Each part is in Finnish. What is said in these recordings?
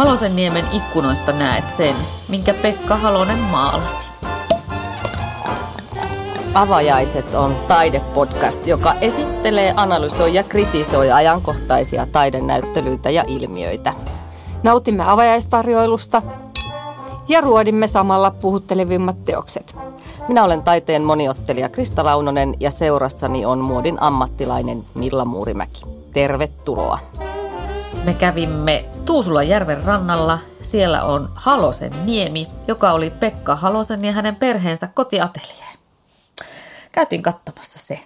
Halosen niemen ikkunoista näet sen, minkä Pekka Halonen maalasi. Avajaiset on taidepodcast, joka esittelee, analysoi ja kritisoi ajankohtaisia taidenäyttelyitä ja ilmiöitä. Nautimme avajaistarjoilusta ja ruodimme samalla puhuttelevimmat teokset. Minä olen taiteen moniottelija Krista Launonen ja seurassani on muodin ammattilainen Milla Muurimäki. Tervetuloa. Me kävimme Tuusulan järven rannalla. Siellä on Halosen niemi, joka oli Pekka Halosen ja hänen perheensä kotiatelje. Käytiin katsomassa se.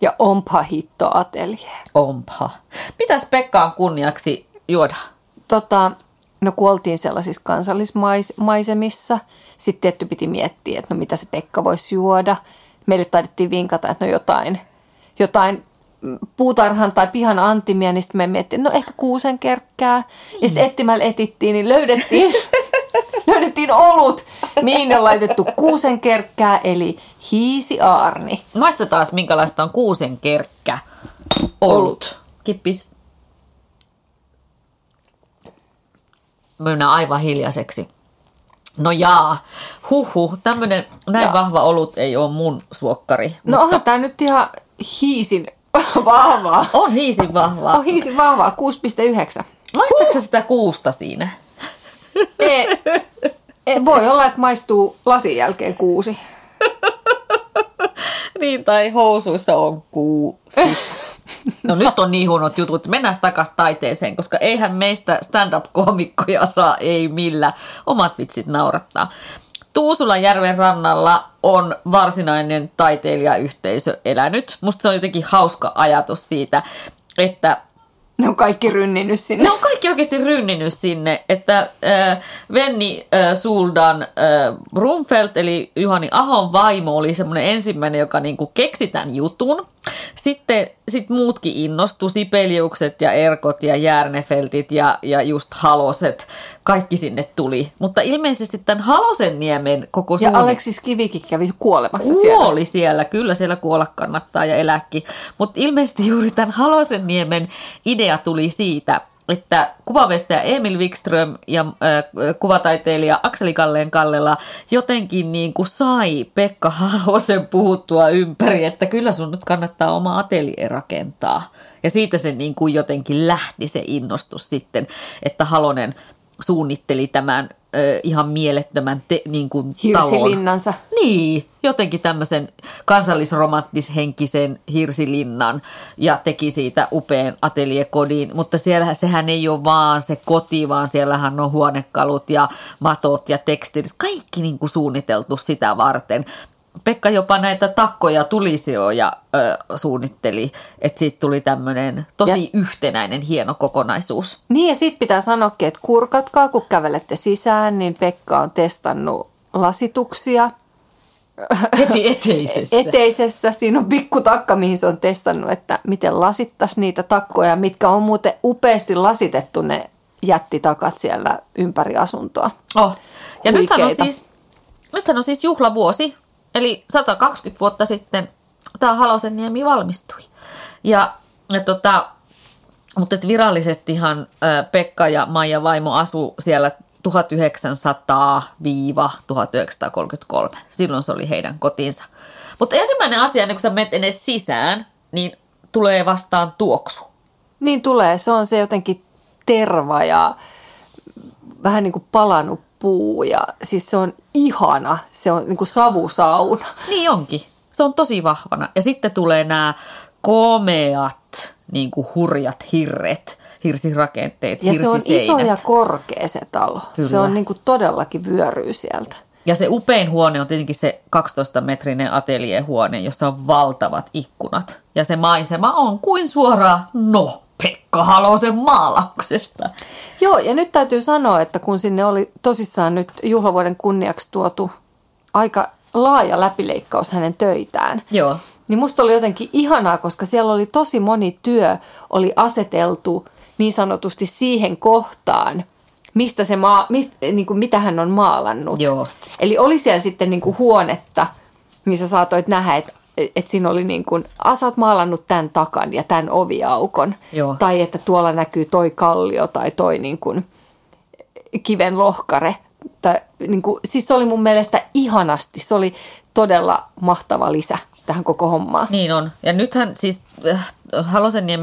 Ja onpa hitto atelje. Onpa. Mitäs Pekkaan kunniaksi juoda? Tota, no kuoltiin sellaisissa kansallismaisemissa. Sitten tietty piti miettiä, että no mitä se Pekka voisi juoda. Meille taidettiin vinkata, että no jotain, jotain puutarhan tai pihan antimia, niin sitten me miettii, no ehkä kuusenkerkkää. Ja sitten etsimällä etittiin, niin löydettiin, löydettiin olut, mihin on laitettu kuusenkerkkää, eli hiisi aarni. Maistetaan, minkälaista on kuusenkerkkä olut. Kippis. Mennään aivan hiljaiseksi. No jaa, huhu, tämmöinen näin Jaa. vahva olut ei ole mun suokkari. No onhan tämä nyt ihan hiisin vahvaa. On hiisin vahvaa. On hiisin vahvaa, 6,9. Maistatko sä sitä kuusta siinä? Ei, ei, voi olla, että maistuu lasin jälkeen kuusi. Niin, tai housuissa on kuusi. No nyt on niin huonot jutut. Mennään takaisin taiteeseen, koska eihän meistä stand-up-komikkoja saa ei millä. Omat vitsit naurattaa. Tuusulan järven rannalla on varsinainen taiteilijayhteisö elänyt. Musta se on jotenkin hauska ajatus siitä, että Ne on kaikki rynninyt sinne. ne on kaikki oikeasti rynninyt sinne, että äh, Venni äh, Suldan äh, Brumfeld, eli Juhani Ahon vaimo, oli semmoinen ensimmäinen, joka niinku keksi tämän jutun. Sitten sit muutkin innostu, Sipeliukset ja Erkot ja Järnefeltit ja, ja just Haloset, kaikki sinne tuli. Mutta ilmeisesti tämän Halosen niemen koko Ja suunni- Aleksis Kivikin kävi kuolemassa siellä. Kuoli siellä, kyllä siellä kuolla kannattaa ja elääkin. Mutta ilmeisesti juuri tämän Halosenniemen idea tuli siitä, että kuvavestaja Emil Wikström ja äh, kuvataiteilija Akseli Kalleen Kallela jotenkin niin kuin sai Pekka Halosen puhuttua ympäri, että kyllä sun nyt kannattaa oma atelier rakentaa. Ja siitä se niin kuin jotenkin lähti se innostus sitten, että Halonen suunnitteli tämän ö, ihan mielettömän te, niin kuin talon. Hirsilinnansa. Niin, jotenkin tämmöisen kansallisromanttishenkisen hirsilinnan ja teki siitä upean ateliekodin, mutta siellä sehän ei ole vaan se koti, vaan siellähän on huonekalut ja matot ja tekstiilit, kaikki niin kuin suunniteltu sitä varten. Pekka jopa näitä takkoja tulisioja ö, suunnitteli, että siitä tuli tämmöinen tosi Ja- yhtenäinen hieno kokonaisuus. Niin ja sitten pitää sanoakin, että kurkatkaa, kun kävelette sisään, niin Pekka on testannut lasituksia Heti eteisessä. eteisessä. Siinä on pikku takka, mihin se on testannut, että miten lasittaisi niitä takkoja, mitkä on muuten upeasti lasitettu ne jättitakat siellä ympäri asuntoa. Oh. Ja nythän on, siis, nythän on siis juhlavuosi, eli 120 vuotta sitten tämä Halosen niemi valmistui. Ja, ja tota, mutta et virallisestihan Pekka ja Maija vaimo asu siellä 1900-1933. Silloin se oli heidän kotinsa. Mutta ensimmäinen asia, ennen kuin sä menet edes sisään, niin tulee vastaan tuoksu. Niin tulee, se on se jotenkin terva ja vähän niin kuin palanut puu ja siis se on ihana, se on niin kuin savusauna. Niin onkin. Se on tosi vahvana. Ja sitten tulee nämä komeat, niin kuin hurjat hirret, hirsirakenteet, Ja se on iso ja korkea se talo. Kyllä. Se on niin kuin todellakin vyöryy sieltä. Ja se upein huone on tietenkin se 12-metrinen ateljehuone, jossa on valtavat ikkunat. Ja se maisema on kuin suoraan, no, Pekka Halosen maalauksesta. Joo, ja nyt täytyy sanoa, että kun sinne oli tosissaan nyt juhlavuoden kunniaksi tuotu aika laaja läpileikkaus hänen töitään, Joo. niin musta oli jotenkin ihanaa, koska siellä oli tosi moni työ oli aseteltu niin sanotusti siihen kohtaan, mistä se maa, mistä, niin kuin mitä hän on maalannut. Joo. Eli oli siellä sitten niin kuin huonetta, missä saatoit nähdä, että että siinä oli niin kuin, "A, sä oot maalannut tämän takan ja tämän oviaukon. Joo. Tai että tuolla näkyy toi kallio tai toi niin kuin, kiven lohkare. Tai, niin kuin, siis se oli mun mielestä ihanasti. Se oli todella mahtava lisä tähän koko hommaan. Niin on. Ja nythän siis äh,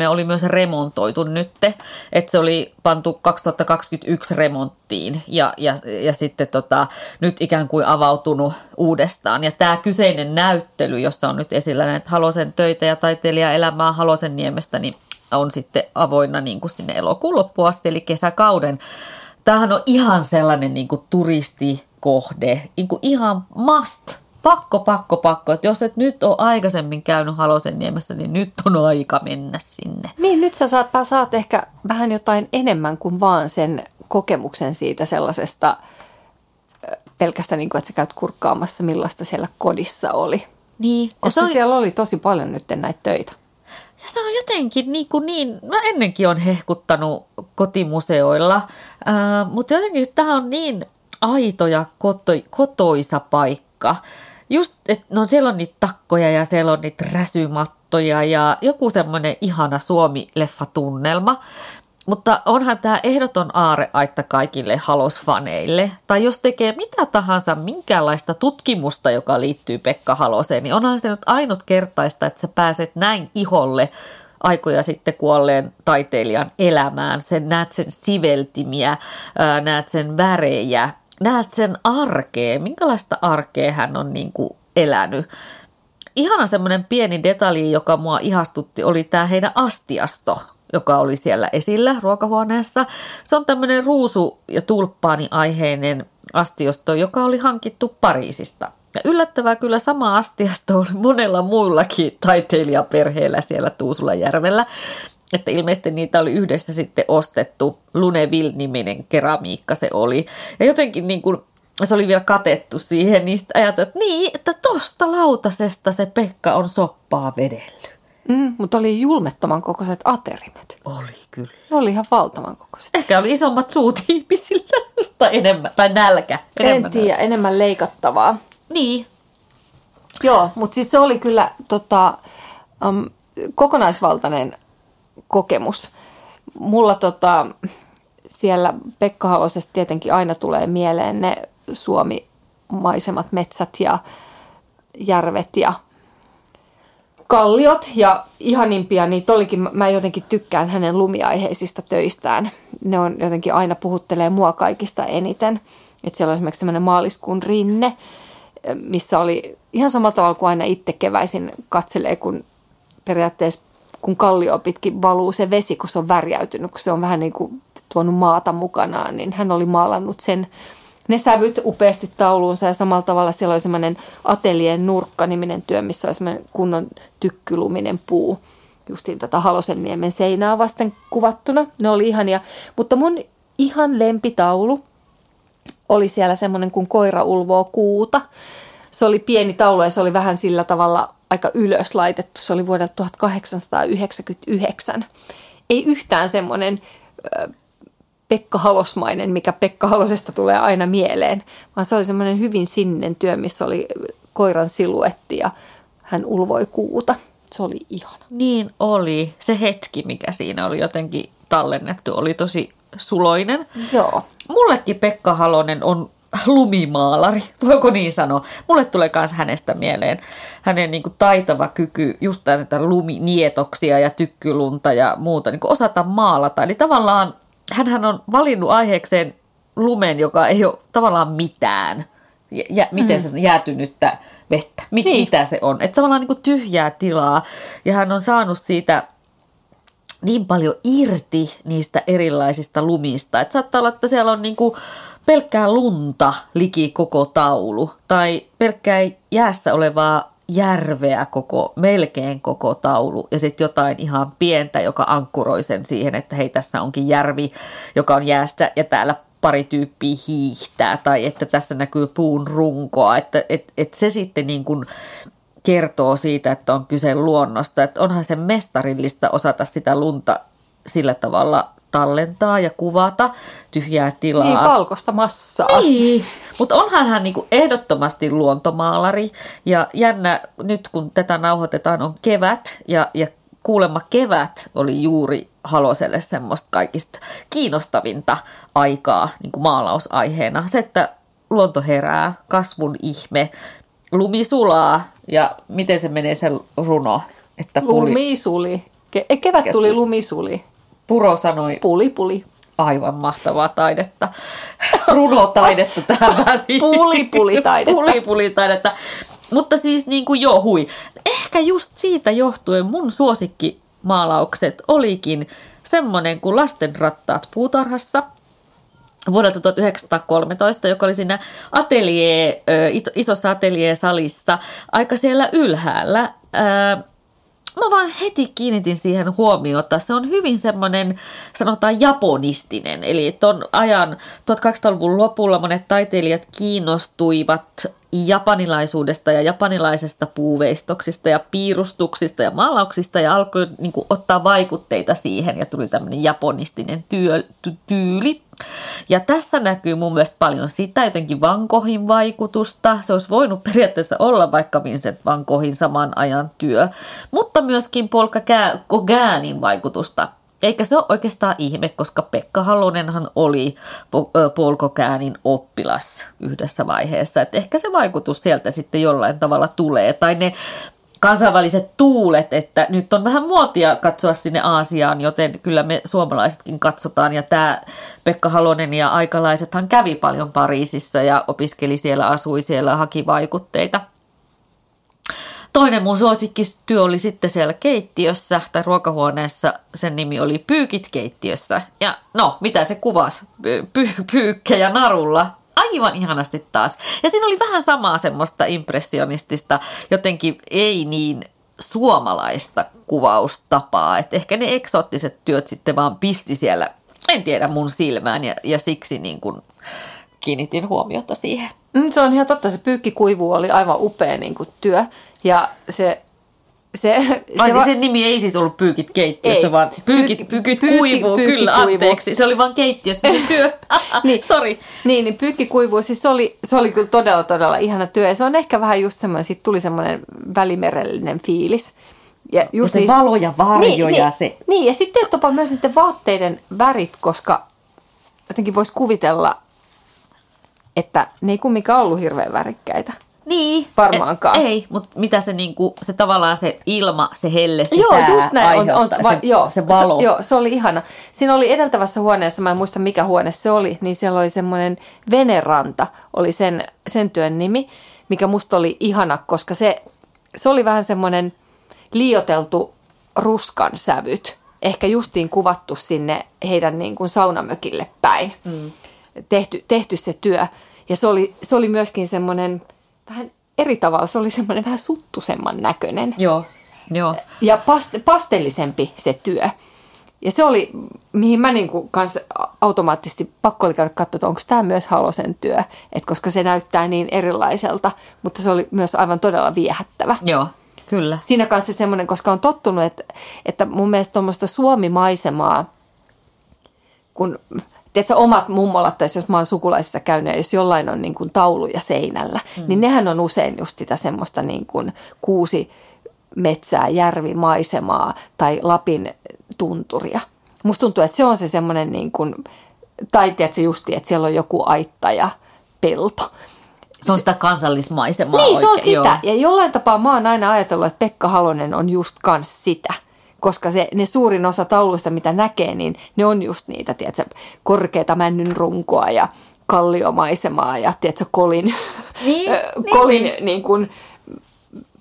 oli myös remontoitu nytte, että se oli pantu 2021 remonttiin ja, ja, ja sitten tota, nyt ikään kuin avautunut uudestaan. Ja tämä kyseinen näyttely, jossa on nyt esillä näitä Halosen töitä ja taiteilijaelämää Halosenniemestä, niin on sitten avoinna niin kuin sinne elokuun loppuun asti, eli kesäkauden. Tämähän on ihan sellainen niin kuin turistikohde, niin kuin ihan must pakko, pakko, pakko. Että jos et nyt ole aikaisemmin käynyt Halosenniemessä, niin nyt on aika mennä sinne. Niin, nyt sä saat, saat ehkä vähän jotain enemmän kuin vaan sen kokemuksen siitä sellaisesta pelkästään, niin kuin, että sä käyt kurkkaamassa, millaista siellä kodissa oli. Niin. Koska oli... siellä oli tosi paljon nyt näitä töitä. Ja se on jotenkin niin, kuin niin mä ennenkin on hehkuttanut kotimuseoilla, äh, mutta jotenkin tämä on niin aito ja koto, kotoisa paikka. Just, että no siellä on niitä takkoja ja siellä on niitä räsymattoja ja joku semmoinen ihana Suomi-leffatunnelma. Mutta onhan tämä ehdoton aareaitta kaikille halosfaneille. Tai jos tekee mitä tahansa, minkäänlaista tutkimusta, joka liittyy Pekka Haloseen, niin onhan se nyt ainutkertaista, että sä pääset näin iholle aikoja sitten kuolleen taiteilijan elämään. Sen näet sen siveltimiä, näet sen värejä, näet sen arkea, minkälaista arkea hän on niin kuin elänyt. Ihana semmoinen pieni detalji, joka mua ihastutti, oli tämä heidän astiasto, joka oli siellä esillä ruokahuoneessa. Se on tämmöinen ruusu- ja tulppaani-aiheinen astiosto, joka oli hankittu Pariisista. Ja yllättävää kyllä sama astiasto oli monella muullakin taiteilijaperheellä siellä Tuusulajärvellä. Että ilmeisesti niitä oli yhdessä sitten ostettu. Luneville-niminen keramiikka se oli. Ja jotenkin niin kuin, se oli vielä katettu siihen, niin sitten ajateltiin, että niin, että tosta lautasesta se Pekka on soppaa vedellyt. Mm, mutta oli julmettoman kokoiset aterimet. Oli kyllä. Ne oli ihan valtavan kokoiset. Ehkä oli isommat suut ihmisillä, tai enemmän, tai nälkä. Enemmän en tiedä, nälkä. enemmän leikattavaa. Niin. Joo, mutta siis se oli kyllä tota, um, kokonaisvaltainen kokemus. Mulla tota, siellä Pekka Halosesta tietenkin aina tulee mieleen ne Suomi-maisemat, metsät ja järvet ja kalliot ja ihanimpia niitä olikin, mä jotenkin tykkään hänen lumiaiheisista töistään. Ne on jotenkin aina puhuttelee mua kaikista eniten. Että siellä on esimerkiksi semmoinen maaliskuun rinne, missä oli ihan samalla tavalla kuin aina itse keväisin katselee, kun periaatteessa kun kallio pitkin valuu se vesi, kun se on värjäytynyt, kun se on vähän niin kuin tuonut maata mukanaan, niin hän oli maalannut sen ne sävyt upeasti tauluunsa ja samalla tavalla siellä oli semmoinen atelien nurkka-niminen työ, missä oli semmoinen kunnon tykkyluminen puu justiin tätä Halosenniemen seinää vasten kuvattuna. Ne oli ihania, mutta mun ihan lempitaulu oli siellä semmoinen kuin koira ulvoo kuuta. Se oli pieni taulu ja se oli vähän sillä tavalla aika ylös laitettu. Se oli vuodelta 1899. Ei yhtään semmoinen Pekka Halosmainen, mikä Pekka Halosesta tulee aina mieleen, vaan se oli semmoinen hyvin sininen työ, missä oli koiran siluetti ja hän ulvoi kuuta. Se oli ihana. Niin oli. Se hetki, mikä siinä oli jotenkin tallennettu, oli tosi suloinen. Joo. Mullekin Pekka Halonen on lumimaalari, voiko niin sanoa. Mulle tulee myös hänestä mieleen hänen niin kuin taitava kyky just näitä luminietoksia ja tykkylunta ja muuta niin kuin osata maalata. Eli tavallaan hän on valinnut aiheekseen lumen, joka ei ole tavallaan mitään. Ja, miten mm. se jäätynyttä vettä, Mit, niin. mitä se on. Että tavallaan niin kuin tyhjää tilaa. Ja hän on saanut siitä niin paljon irti niistä erilaisista lumista. Että saattaa olla, että siellä on niin kuin pelkkää lunta liki koko taulu tai pelkkää jäässä olevaa järveä koko, melkein koko taulu ja sitten jotain ihan pientä, joka ankkuroi sen siihen, että hei tässä onkin järvi, joka on jäästä ja täällä pari tyyppiä hiihtää tai että tässä näkyy puun runkoa, että et, et se sitten niin kuin kertoo siitä, että on kyse luonnosta, että onhan se mestarillista osata sitä lunta sillä tavalla tallentaa ja kuvata tyhjää tilaa. Niin, valkoista massaa. Niin, mutta onhan hän niinku ehdottomasti luontomaalari. Ja jännä, nyt kun tätä nauhoitetaan, on kevät ja, ja kuulemma kevät oli juuri Haloselle semmoista kaikista kiinnostavinta aikaa niin kuin maalausaiheena. Se, että luonto herää, kasvun ihme, lumi sulaa ja miten se menee se runo? Että puli, Lumisuli. Ke- eh, kevät tuli lumisuli. Puro sanoi Puli puli. aivan mahtavaa taidetta, runotaidetta tähän väliin. Puli-puli-taidetta. Puli-puli-taidetta. Mutta siis niin kuin joo, hui. Ehkä just siitä johtuen mun suosikkimaalaukset olikin semmoinen kuin Lasten rattaat puutarhassa vuodelta 1913, joka oli siinä atelier, isossa ateljee-salissa aika siellä ylhäällä. Ää, Mä vaan heti kiinnitin siihen huomiota. Se on hyvin semmoinen, sanotaan japonistinen. Eli ton ajan 1200-luvun lopulla monet taiteilijat kiinnostuivat japanilaisuudesta ja japanilaisesta puuveistoksista ja piirustuksista ja maalauksista ja alkoi niin kuin, ottaa vaikutteita siihen ja tuli tämmöinen japonistinen työ, ty, tyyli. Ja tässä näkyy mun mielestä paljon sitä, jotenkin Van Goghin vaikutusta. Se olisi voinut periaatteessa olla vaikka Vincent Van Goghin saman ajan työ, mutta myöskin Polka Gauguinin vaikutusta. Eikä se ole oikeastaan ihme, koska Pekka Halonenhan oli Gauguinin oppilas yhdessä vaiheessa. Et ehkä se vaikutus sieltä sitten jollain tavalla tulee. Tai ne kansainväliset tuulet, että nyt on vähän muotia katsoa sinne Aasiaan, joten kyllä me suomalaisetkin katsotaan. Ja tämä Pekka Halonen ja aikalaisethan kävi paljon Pariisissa ja opiskeli siellä, asui siellä, haki vaikutteita. Toinen mun suosikkistyö oli sitten siellä keittiössä tai ruokahuoneessa. Sen nimi oli Pyykit keittiössä. Ja no, mitä se kuvasi? Py- pyykkejä narulla aivan ihanasti taas. Ja siinä oli vähän samaa semmoista impressionistista, jotenkin ei niin suomalaista kuvaustapaa. Että ehkä ne eksoottiset työt sitten vaan pisti siellä, en tiedä, mun silmään ja, ja siksi niin kuin kiinnitin huomiota siihen. Mm, se on ihan totta, se pyykkikuivu oli aivan upea niin kuin, työ. Ja se se, Ai, se niin sen nimi ei siis ollut pyykit keittiössä, Ei. vaan pyykit, Pyykki- pyykit pyykki- kuivuu, pyykki kyllä, kuivuu. anteeksi. Se oli vaan keittiössä se työ. Niin. Sori. Niin, niin pyykkikuivu, siis se oli, se oli kyllä todella, todella ihana työ. Ja se on ehkä vähän just semmoinen, siitä tuli semmoinen välimerellinen fiilis. Ja, Ja se valo ja varjo niin, ja niin, se... Niin, ja sitten jopa myös niiden vaatteiden värit, koska jotenkin voisi kuvitella, että ne ei kumminkaan ollut hirveän värikkäitä. Niin. Varmaankaan. E- ei, mutta mitä se niinku, se tavallaan se ilma, se helle, se Joo, sää just näin. On, on, va, se, joo, se valo. Se, joo, se oli ihana. Siinä oli edeltävässä huoneessa, mä en muista mikä huone se oli, niin siellä oli semmoinen veneranta, oli sen, sen työn nimi, mikä musta oli ihana, koska se, se oli vähän semmoinen liioteltu ruskan sävyt. Ehkä justiin kuvattu sinne heidän niin kuin saunamökille päin. Mm. Tehty, tehty se työ. Ja se oli, se oli myöskin semmoinen vähän eri tavalla, se oli semmoinen vähän suttusemman näköinen Joo, joo. ja past, pastellisempi se työ. Ja se oli, mihin mä niinku kans automaattisesti pakko oli käydä katsoa, että onko tämä myös Halosen työ, Et koska se näyttää niin erilaiselta, mutta se oli myös aivan todella viehättävä. Joo, kyllä. Siinä kanssa semmoinen, koska on tottunut, että, että mun mielestä tuommoista suomimaisemaa, kun tiedätkö, omat mummolat, tai jos mä oon sukulaisissa käynyt, ja jos jollain on niin kuin tauluja seinällä, mm. niin nehän on usein just sitä semmoista niin kuin kuusi metsää, järvimaisemaa tai Lapin tunturia. Musta tuntuu, että se on se semmoinen niin kuin, tai tiedätkö justi, että siellä on joku aitta ja pelto. Se on sitä kansallismaisemaa Niin, se on oikein, sitä. Joo. Ja jollain tapaa mä oon aina ajatellut, että Pekka Halonen on just kans sitä. Koska se, ne suurin osa tauluista, mitä näkee, niin ne on just niitä, tiedätkö, korkeata männyn runkoa ja kalliomaisemaa ja tiedätkö, kolin, Niin, niin, kolin niin. niin kuin,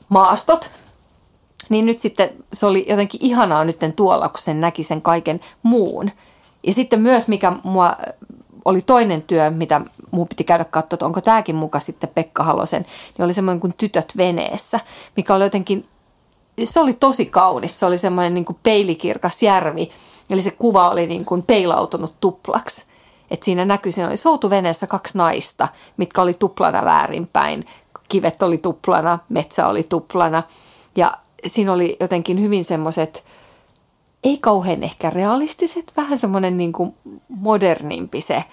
maastot. Niin nyt sitten se oli jotenkin ihanaa nyt tuolla, kun sen näki sen kaiken muun. Ja sitten myös, mikä mua oli toinen työ, mitä mun piti käydä katsoa, että onko tämäkin muka sitten Pekka Halosen, niin oli semmoinen kuin Tytöt veneessä, mikä oli jotenkin, se oli tosi kaunis. Se oli semmoinen niin kuin peilikirkas järvi, eli se kuva oli niin kuin peilautunut tuplaksi. Et siinä näkyi, siinä oli soutuveneessä kaksi naista, mitkä oli tuplana väärinpäin. Kivet oli tuplana, metsä oli tuplana. Ja siinä oli jotenkin hyvin semmoiset, ei kauhean ehkä realistiset, vähän semmoinen niin kuin modernimpi se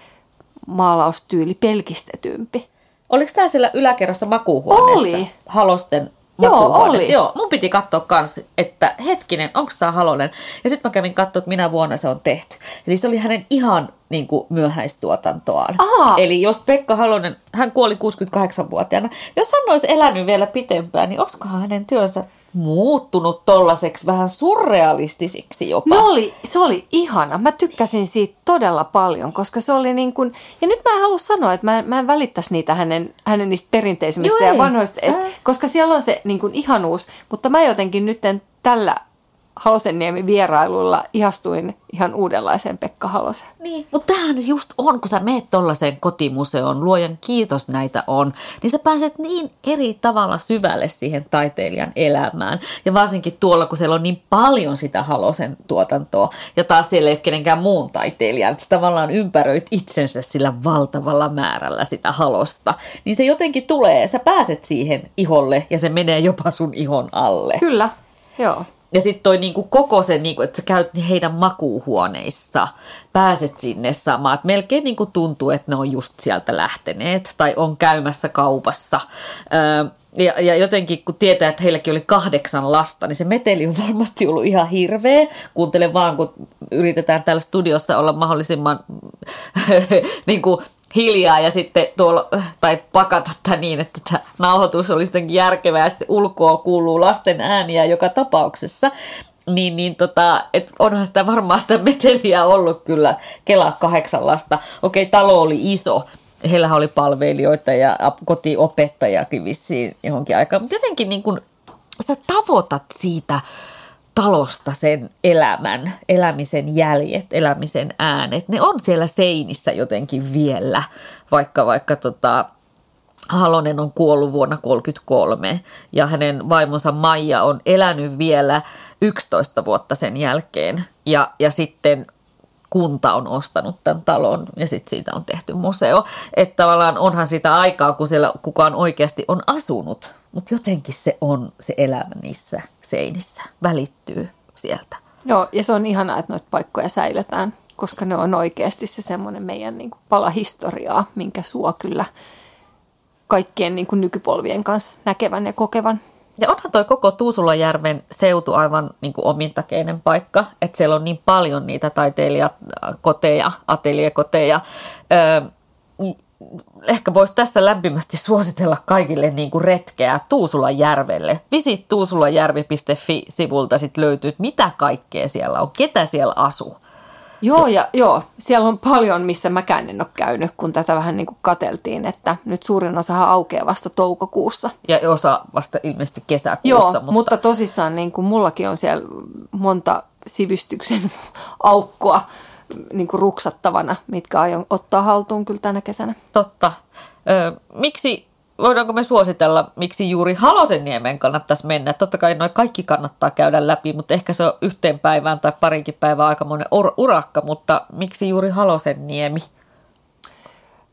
maalaustyyli, pelkistetympi. Oliko tämä siellä yläkerrassa makuuhuoneessa? Oli. Halosten Joo, oli. Joo, mun piti katsoa kans, että hetkinen, onko tämä Halonen. Ja sitten mä kävin katsoa, että minä vuonna se on tehty. Eli se oli hänen ihan niin kuin, myöhäistuotantoaan. Aa. Eli jos Pekka Halonen, hän kuoli 68-vuotiaana, jos hän olisi elänyt vielä pitempään, niin olisikohan hänen työnsä muuttunut tollaseksi vähän surrealistisiksi jopa? No oli, se oli ihana. Mä tykkäsin siitä todella paljon, koska se oli niin kuin, ja nyt mä en halua sanoa, että mä en, mä en välittäisi niitä hänen, hänen niistä perinteisimmistä Joo, ja vanhoista, et, Ää. koska siellä on se niin kuin ihanuus, mutta mä jotenkin nyt tällä Halosenniemen vierailulla ihastuin ihan uudenlaiseen Pekka Haloseen. Niin, mutta tämähän just on, kun sä meet tollaiseen kotimuseoon, luojan kiitos näitä on, niin sä pääset niin eri tavalla syvälle siihen taiteilijan elämään. Ja varsinkin tuolla, kun siellä on niin paljon sitä Halosen tuotantoa, ja taas siellä ei ole kenenkään muun taiteilijan, että sä tavallaan ympäröit itsensä sillä valtavalla määrällä sitä Halosta, niin se jotenkin tulee, sä pääset siihen iholle, ja se menee jopa sun ihon alle. Kyllä, joo. Ja sitten toi niinku koko se, niinku, että sä käyt heidän makuuhuoneissa, pääset sinne samaan. Et melkein niinku tuntuu, että ne on just sieltä lähteneet tai on käymässä kaupassa. Öö, ja, ja jotenkin kun tietää, että heilläkin oli kahdeksan lasta, niin se meteli on varmasti ollut ihan hirveä. Kuuntele vaan, kun yritetään täällä studiossa olla mahdollisimman niin kuin hiljaa ja sitten tuolla, tai pakata tätä niin, että tämä nauhoitus olisi jotenkin järkevää ja sitten ulkoa kuuluu lasten ääniä joka tapauksessa. Niin, niin tota, et onhan sitä varmaan sitä meteliä ollut kyllä kelaa kahdeksan lasta. Okei, talo oli iso. Heillähän oli palvelijoita ja kotiopettajakin vissiin johonkin aikaan. Mutta jotenkin niin kun, sä tavoitat siitä talosta sen elämän, elämisen jäljet, elämisen äänet. Ne on siellä seinissä jotenkin vielä, vaikka vaikka tota, Halonen on kuollut vuonna 1933 ja hänen vaimonsa Maija on elänyt vielä 11 vuotta sen jälkeen. Ja, ja sitten kunta on ostanut tämän talon ja sitten siitä on tehty museo. Että tavallaan onhan sitä aikaa, kun siellä kukaan oikeasti on asunut, mutta jotenkin se on se elämä niissä seinissä, välittyy sieltä. Joo, ja se on ihanaa, että noita paikkoja säilytään, koska ne on oikeasti se semmoinen meidän niin kuin pala historiaa, minkä suo kyllä kaikkien niin kuin nykypolvien kanssa näkevän ja kokevan. Ja onhan toi koko Tuusulajärven seutu aivan niin kuin omintakeinen paikka, että siellä on niin paljon niitä taiteilijakoteja, ateliekoteja. Öö, ehkä voisi tässä lämpimästi suositella kaikille niin kuin retkeä Tuusulajärvelle. Visit tuusulajärvi.fi-sivulta sitten löytyy, että mitä kaikkea siellä on, ketä siellä asuu. Joo, ja joo, siellä on paljon, missä mäkään en ole käynyt, kun tätä vähän niin kuin kateltiin, että nyt suurin osahan aukeaa vasta toukokuussa. Ja osa vasta ilmeisesti kesäkuussa. Joo, mutta... mutta, mutta tosissaan niin kuin mullakin on siellä monta sivistyksen aukkoa niin kuin ruksattavana, mitkä aion ottaa haltuun kyllä tänä kesänä. Totta. Ö, miksi, voidaanko me suositella, miksi juuri Halosenniemen kannattaisi mennä? Totta kai noin kaikki kannattaa käydä läpi, mutta ehkä se on yhteen päivään tai parinkin päivää aikamoinen ur- urakka, mutta miksi juuri Halosenniemi?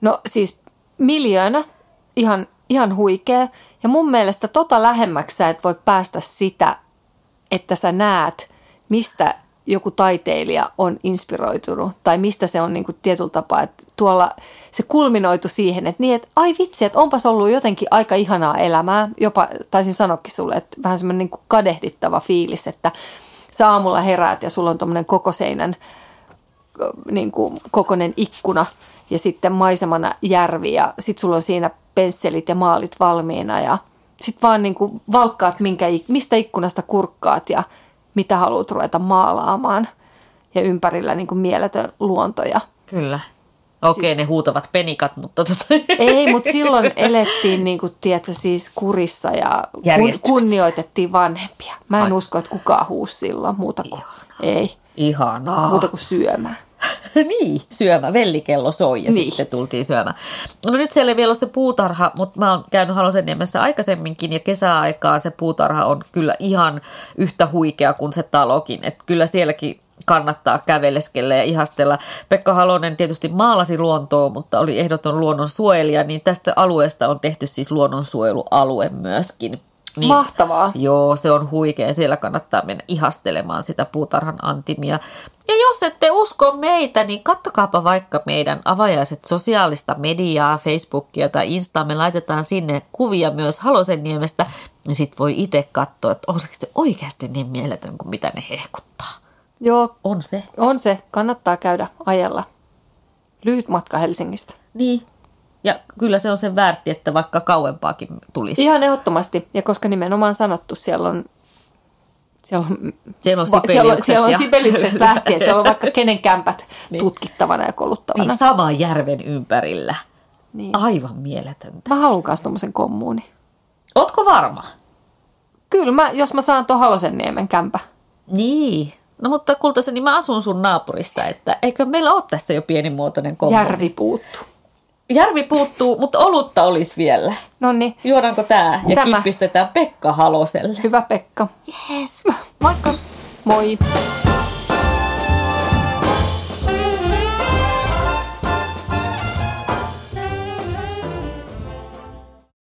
No siis miljoona, ihan, ihan huikea. Ja mun mielestä tota lähemmäksi sä et voi päästä sitä, että sä näet, mistä joku taiteilija on inspiroitunut tai mistä se on niin kuin tietyllä tapaa, että tuolla se kulminoitu siihen, että niin, että ai vitsi, että onpas ollut jotenkin aika ihanaa elämää. Jopa taisin sanoakin sulle, että vähän semmoinen niin kadehdittava fiilis, että sä aamulla heräät ja sulla on tuommoinen koko seinän niin kuin kokoinen ikkuna ja sitten maisemana järvi ja sitten sulla on siinä pensselit ja maalit valmiina ja sitten vaan niin kuin valkkaat, minkä, mistä ikkunasta kurkkaat ja mitä haluat ruveta maalaamaan ja ympärillä niin kuin mieletön luonto. Ja... Kyllä. Okei, siis... ne huutavat penikat, mutta tota... Ei, mutta silloin elettiin niin kuin, tiedätkö, siis kurissa ja kun, kunnioitettiin vanhempia. Mä en Ai. usko, että kukaan huusi silloin muuta kuin, Ihanaa. ei, Ihanaa. muuta kuin syömään. niin, syömä. Vellikello soi ja niin. sitten tultiin syömään. No nyt siellä ei vielä ole se puutarha, mutta mä oon käynyt Halosenniemessä aikaisemminkin ja kesäaikaan se puutarha on kyllä ihan yhtä huikea kuin se talokin. Että kyllä sielläkin kannattaa käveleskellä ja ihastella. Pekka Halonen tietysti maalasi luontoa, mutta oli ehdoton luonnonsuojelija, niin tästä alueesta on tehty siis luonnonsuojelualue myöskin. Niin. Mahtavaa. Joo, se on huikea. Siellä kannattaa mennä ihastelemaan sitä puutarhan antimia. Ja jos ette usko meitä, niin kattokaapa vaikka meidän avajaiset sosiaalista mediaa, Facebookia tai Instaa. Me laitetaan sinne kuvia myös Halosenniemestä. Ja sit voi itse katsoa, että onko se oikeasti niin mieletön kuin mitä ne hehkuttaa. Joo, On se. on se. Kannattaa käydä ajella. Lyhyt matka Helsingistä. Niin. Ja kyllä se on sen väärti, että vaikka kauempaakin tulisi. Ihan ehdottomasti. Ja koska nimenomaan sanottu, siellä on siellä on, Siellä on siellä on, siellä on ja- lähtien, siellä on vaikka kenen kämpät Niin. tutkittavana ja koluttavana. Niin, saman järven ympärillä. Niin. Aivan mieletöntä. Mä haluan kanssa tommosen kommuuni. Ootko varma? Kyllä, mä, jos mä saan tuon Halosenniemen kämpä. Niin. No mutta kultaseni mä asun sun naapurissa, että eikö meillä ole tässä jo pienimuotoinen kombo? Järvi puuttuu. Järvi puuttuu, mutta olutta olisi vielä. No niin, Juodaanko tää ja Tämä. kippistetään Pekka Haloselle? hyvä Pekka. Yes. Moikka! Moi.